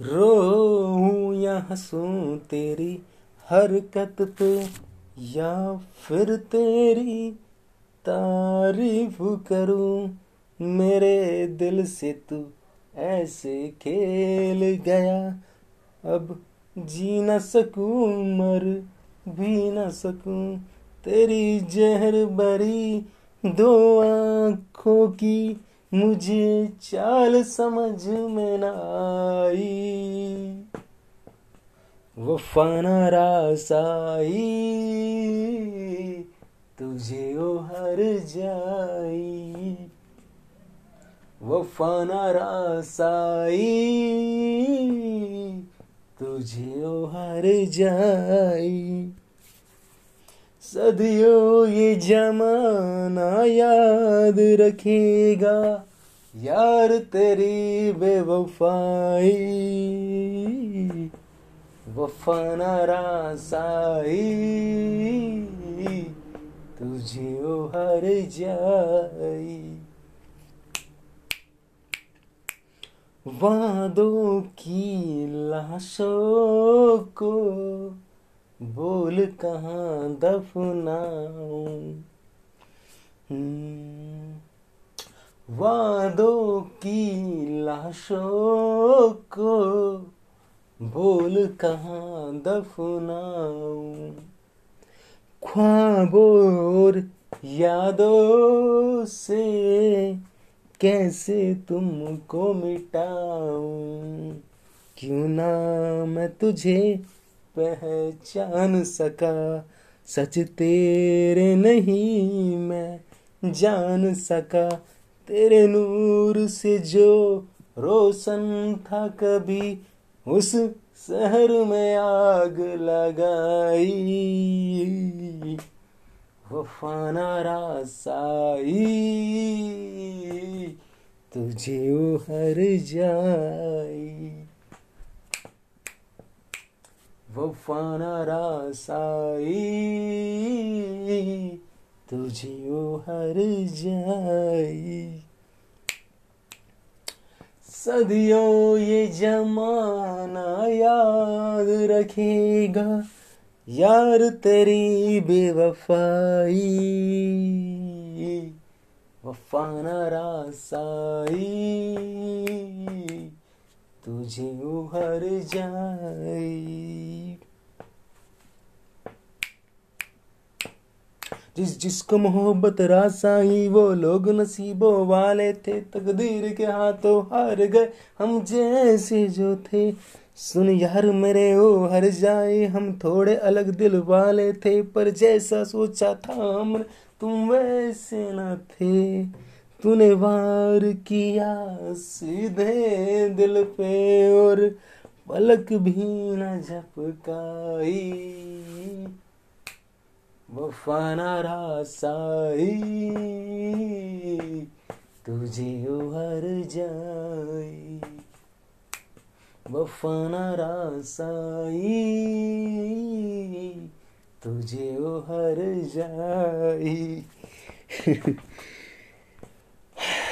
रो हूँ या हंसूं तेरी हरकत पे, या फिर तेरी तारीफ़ करूँ, मेरे दिल से तू ऐसे खेल गया। अब जी न सकूँ, मर भी न सकूँ, तेरी जहर बरी दो आँखों की मुझे चाल समझ में न आई। वफाना रासाई तुझे ओ हर जाई। वफाना रासाई तुझे ओ हर जाई। सदियों ये जमाना याद रखेगा। यार तेरी बेवफाई वफाना रासाई। तुझे ओ हर जाई। वादों की लाशों को बोल कहाँ दफनाऊं? हम्म, वादों की लाशों को बोल कहाँ दफनाऊं? ख्वाबों और यादों से कैसे तुमको मिटाऊं? क्यों ना मैं तुझे पहचान सका। सच तेरे नहीं मैं जान सका। तेरे नूर से जो रोशन था कभी, उस शहर में आग लगाई। वफाना रासाई। तुझे वो हर जाई। वफाना तुझे वो हर जाई। सदियों ये जमाना याद रखेगा, यार तेरी बेवफाई। वफाना रासाई तुझे उभर जाए। जिस जिसको मोहब्बत रासाई वो लोग नसीबों वाले थे। तकदीर के हाथों हार गए हम जैसे जो थे। सुन यार मेरे ओ, हर जाए हम थोड़े अलग दिल वाले थे। पर जैसा सोचा था हम तुम वैसे न थे। तूने वार किया सीधे दिल पे और पलक भी न झपकाई। वफाना रासाई। तुझे हर जाई। वफाना रासाई। तुझे हर जाई।